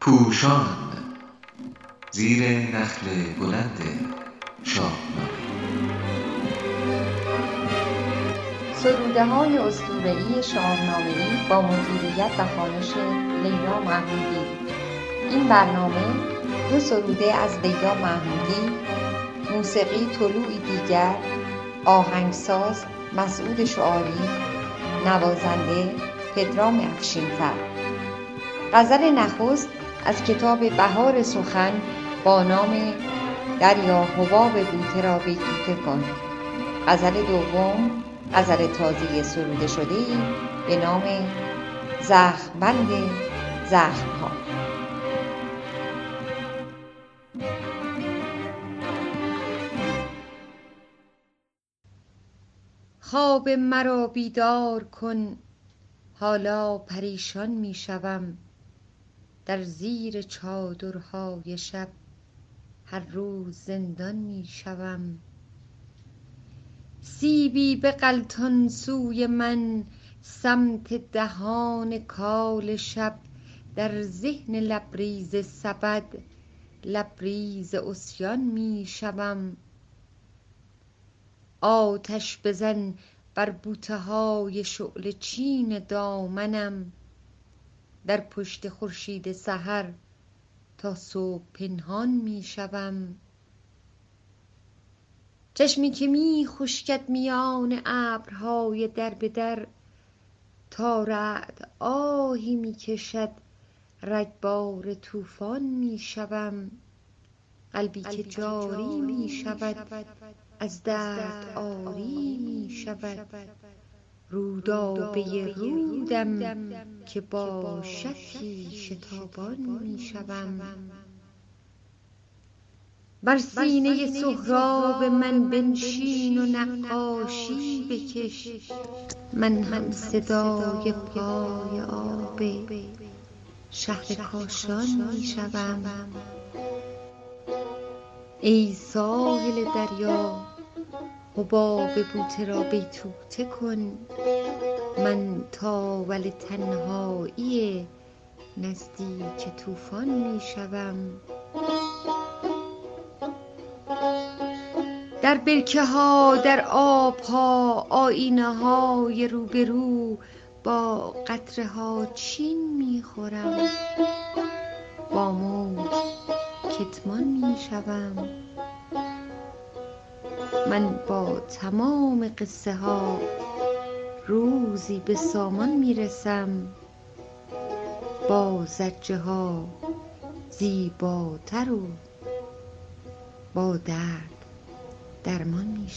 پوشان. زیر نخل بلند شاهنامه. سروده های اسطوره‌ای شاهنامه‌ای با مدیریت و خوانش لیلا محمودی. این برنامه دو سروده از لیلا محمودی موسیقی طلوعی دیگر آهنگساز مسعود شعاری نوازنده پدرام افشینفر. غزل نخست از کتاب بهار سخن با نام دریا حباب بوته را بیتوته کن غزل دوم غزل تازه سروده شده ای به نام زخمبند زخمها. خواب مرا بیدار کن حالا پریشان می شوم. در زیر چادرهای شب هر روز زندان می شوم. سیبی بغلطان سوی من سمت دهان کال شب در ذهن لبریز سبد لبریز عصیان می شوم. آتش بزن بر بوته های شعله چین دامنم. در پشت خورشید سحر تا صبح پنهان می شوم. چشمی که می خشکد میان ابرهای دربدر تا رعد آهی می کشد رگبار طوفان می شوم. قلبی که جاری می شود از درد عاری می شود. رودابه رودم که با شکی شتابان می شوم بر سینه سهراب من بنشین و نقاشی بکش. من هم صدای پای آب شهر کاشان می شوم ای ساحل دریا حباب بوته را بیتوته کن. من تاول تنهایی نزدیک طوفان می شوم. در برکه ها در آب ها آیینه های روبرو با قطره ها چین می خورم. با موج کتمان می شوم. من با تمام قصه ها روزی به سامان می رسم با زجه ها زیباتر و با درد درمان می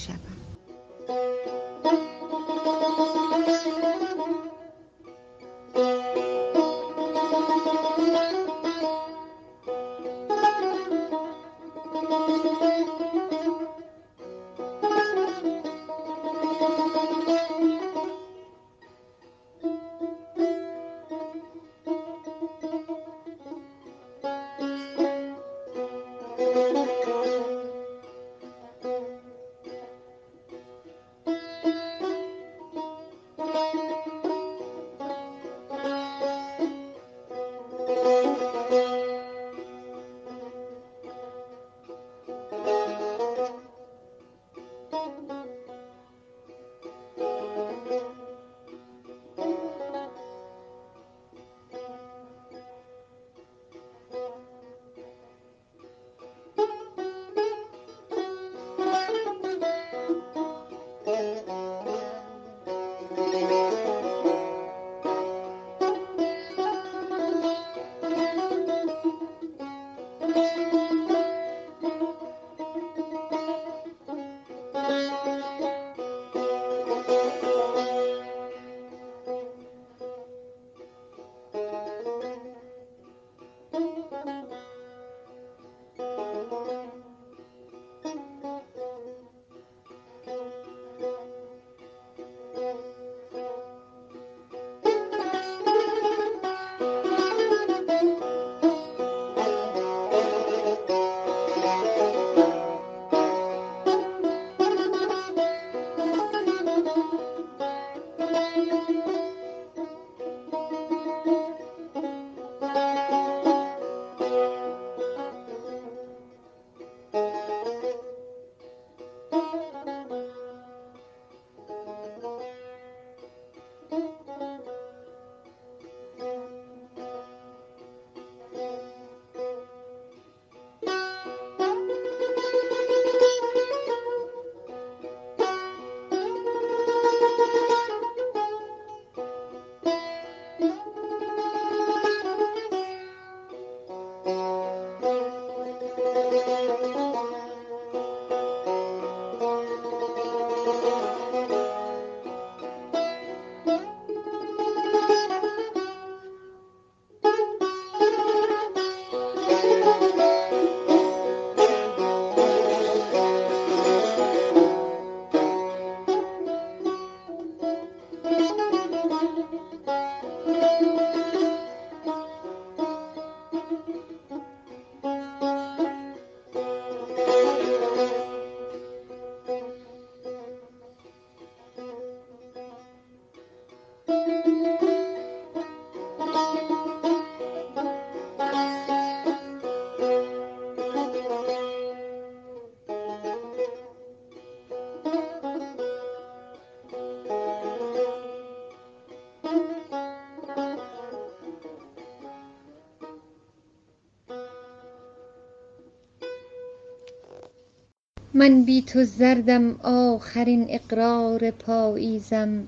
من بی تو زردم آخرین اقرار پاییزم.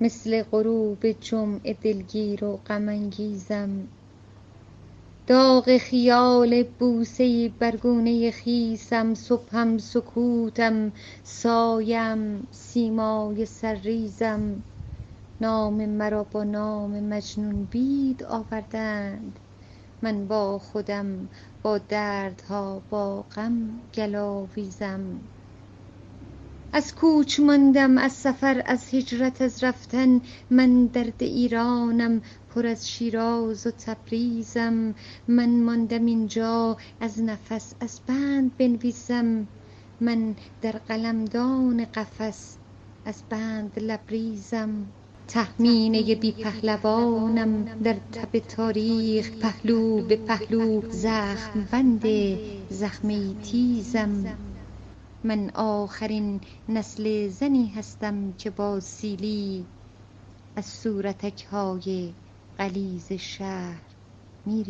مثل غروب جمعه دلگیر و غم انگیزم. داغ خیال بوسه بر گونه خویشم صبحم سکوتم سایه ام سیمای سرریزم. نام مرا با نام مجنون بید آوردند. من با خودم با دردها با غم گلاویزم. از کوچ ماندم از سفر از هجرت از رفتن. من درد ایرانم پر از شیراز و تبریزم. من ماندم اینجا از نفس از بند بنویسم من در قلمدان قفس از بند لبریزم. تهمینه بی پهلوانم در تب تاریخ پهلو به پهلو زخم بند زخمه تیزم. من آخرین نسل زنی هستم که با سیلی از صورتک های غلیظ شهر می